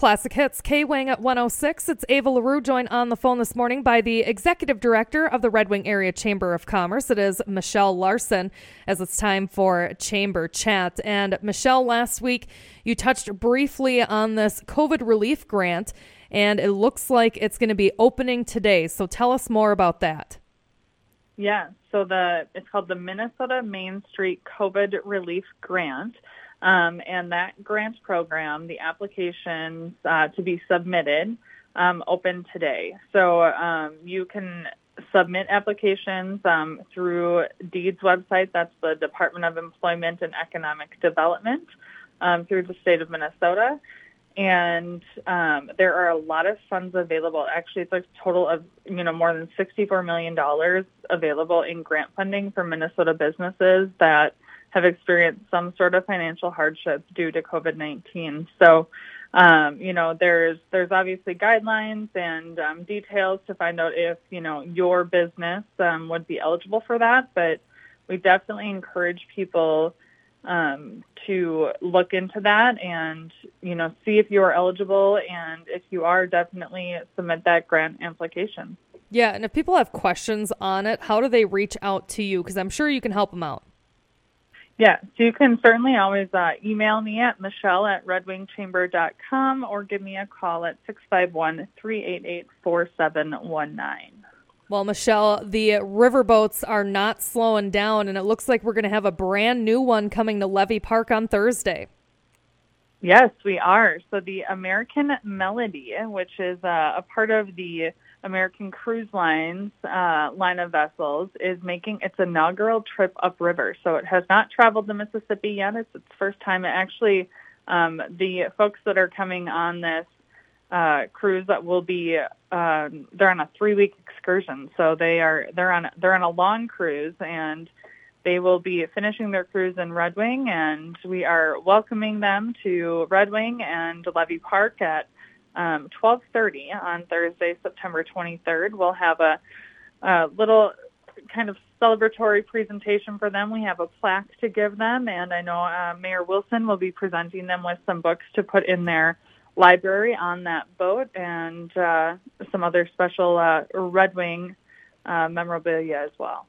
Classic Hits, K Wing at 106. It's Ava LaRue joined on the phone this morning by the Executive Director of the Red Wing Area Chamber of Commerce. It is Michelle Larson, as it's time for Chamber Chat. And Michelle, last week you touched briefly on this COVID relief grant, and it looks like it's going to be opening today. So tell us more about that. Yeah, so the it's called the Minnesota Main Street COVID Relief Grant. Um, and that grant program, the applications uh, to be submitted, um, open today. So um, you can submit applications um, through DEED's website. That's the Department of Employment and Economic Development um, through the state of Minnesota. And um, there are a lot of funds available. Actually, it's a total of you know more than $64 million available in grant funding for Minnesota businesses that have experienced some sort of financial hardship due to COVID-19. So, um, you know, there's there's obviously guidelines and um, details to find out if you know your business um, would be eligible for that. But we definitely encourage people um, to look into that and you know see if you are eligible, and if you are, definitely submit that grant application. Yeah, and if people have questions on it, how do they reach out to you? Because I'm sure you can help them out. Yeah, so you can certainly always uh, email me at michelle at redwingchamber.com or give me a call at 651 388 4719. Well, Michelle, the riverboats are not slowing down, and it looks like we're going to have a brand new one coming to Levee Park on Thursday. Yes, we are. So the American Melody, which is uh, a part of the American Cruise Lines uh, line of vessels is making its inaugural trip upriver. So it has not traveled the Mississippi yet. It's its first time. It actually, um, the folks that are coming on this uh, cruise that will be um, they're on a three week excursion. So they are they're on they're on a long cruise and they will be finishing their cruise in Red Wing and we are welcoming them to Red Wing and Levee Park at um, 12:30 on Thursday, September 23rd. We'll have a, a little kind of celebratory presentation for them. We have a plaque to give them, and I know uh, Mayor Wilson will be presenting them with some books to put in their library on that boat and uh, some other special uh, Red Wing uh, memorabilia as well.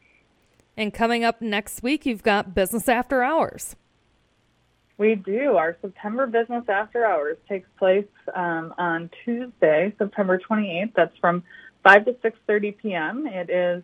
And coming up next week, you've got Business After Hours. We do. Our September Business After Hours takes place um, on Tuesday, September 28th. That's from 5 to 6.30 p.m. It is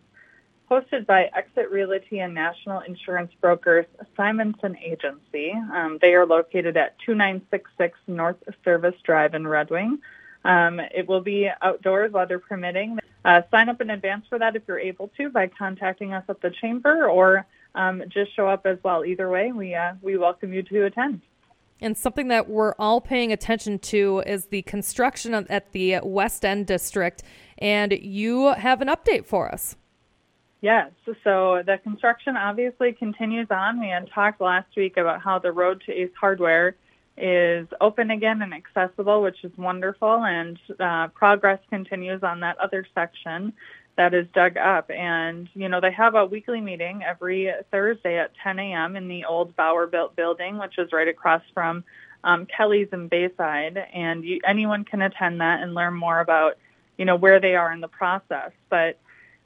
hosted by Exit Realty and National Insurance Brokers Simonson Agency. Um, they are located at 2966 North Service Drive in Red Wing. Um, it will be outdoors, weather permitting. Uh, sign up in advance for that if you're able to by contacting us at the chamber or um, just show up as well. Either way, we uh, we welcome you to attend. And something that we're all paying attention to is the construction of, at the West End District. And you have an update for us. Yes. So the construction obviously continues on. We had talked last week about how the road to Ace Hardware is open again and accessible, which is wonderful. And uh, progress continues on that other section that is dug up. And, you know, they have a weekly meeting every Thursday at 10 a.m. in the old Bauer built building, which is right across from um, Kelly's in Bayside. And you, anyone can attend that and learn more about, you know, where they are in the process. But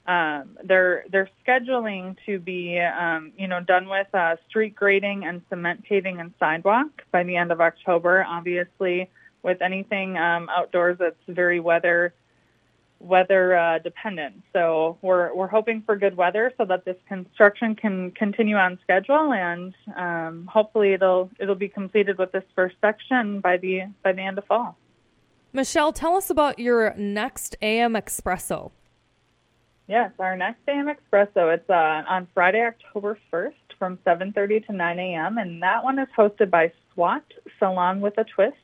um, they're they're scheduling to be, um, you know, done with uh, street grading and cement paving and sidewalk by the end of October. Obviously, with anything um, outdoors that's very weather weather uh, dependent. So we're we're hoping for good weather so that this construction can continue on schedule, and um, hopefully it'll it'll be completed with this first section by the by the end of fall. Michelle, tell us about your next AM Espresso. Yes, our next AM Espresso. It's uh, on Friday, October first, from 7:30 to 9 a.m. and that one is hosted by SWAT Salon with a Twist.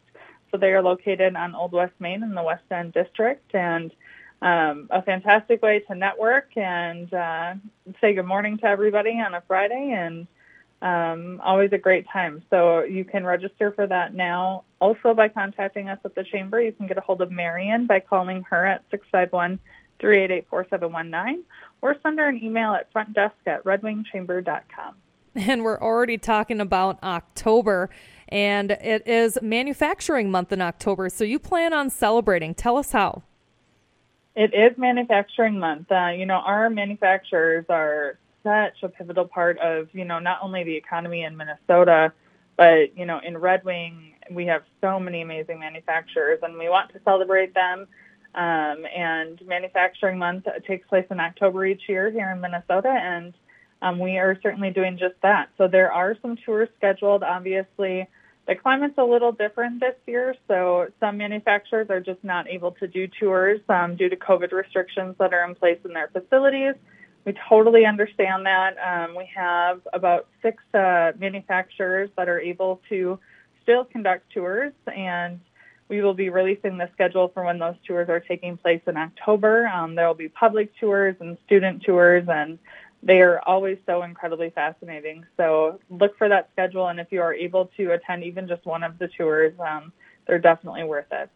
So they are located on Old West Main in the West End District, and um, a fantastic way to network and uh, say good morning to everybody on a Friday, and um, always a great time. So you can register for that now. Also, by contacting us at the chamber, you can get a hold of Marion by calling her at 651 388 4719 or send her an email at frontdesk at redwingchamber.com. and we're already talking about October, and it is manufacturing month in October. So you plan on celebrating. Tell us how. It is manufacturing month. Uh, you know, our manufacturers are such a pivotal part of, you know, not only the economy in Minnesota, but, you know, in Red Wing, we have so many amazing manufacturers and we want to celebrate them. Um, and Manufacturing Month takes place in October each year here in Minnesota, and um, we are certainly doing just that. So there are some tours scheduled. Obviously, the climate's a little different this year, so some manufacturers are just not able to do tours um, due to COVID restrictions that are in place in their facilities. We totally understand that. Um, we have about six uh, manufacturers that are able to still conduct tours, and we will be releasing the schedule for when those tours are taking place in October. Um, there will be public tours and student tours, and they are always so incredibly fascinating. So look for that schedule, and if you are able to attend even just one of the tours, um, they're definitely worth it.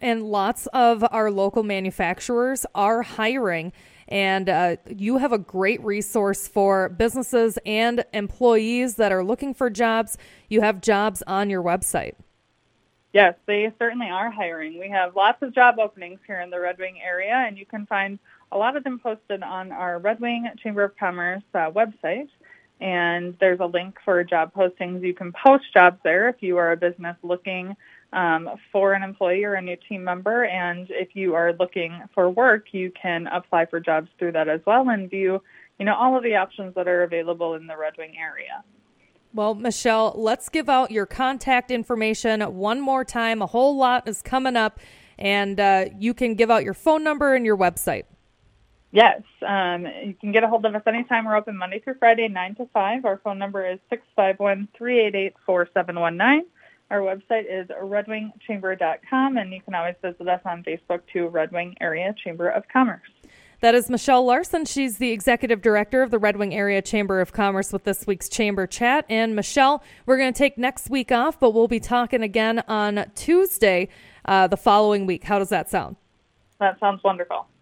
And lots of our local manufacturers are hiring. And uh, you have a great resource for businesses and employees that are looking for jobs. You have jobs on your website. Yes, they certainly are hiring. We have lots of job openings here in the Red Wing area, and you can find a lot of them posted on our Red Wing Chamber of Commerce uh, website. And there's a link for job postings. You can post jobs there if you are a business looking um, for an employee or a new team member. And if you are looking for work, you can apply for jobs through that as well and view, you know, all of the options that are available in the Red Wing area. Well, Michelle, let's give out your contact information one more time. A whole lot is coming up, and uh, you can give out your phone number and your website. Yes, um, you can get a hold of us anytime. We're open Monday through Friday, 9 to 5. Our phone number is 651 388 4719. Our website is redwingchamber.com, and you can always visit us on Facebook too, Red Wing Area Chamber of Commerce. That is Michelle Larson. She's the executive director of the Red Wing Area Chamber of Commerce with this week's Chamber Chat. And Michelle, we're going to take next week off, but we'll be talking again on Tuesday uh, the following week. How does that sound? That sounds wonderful.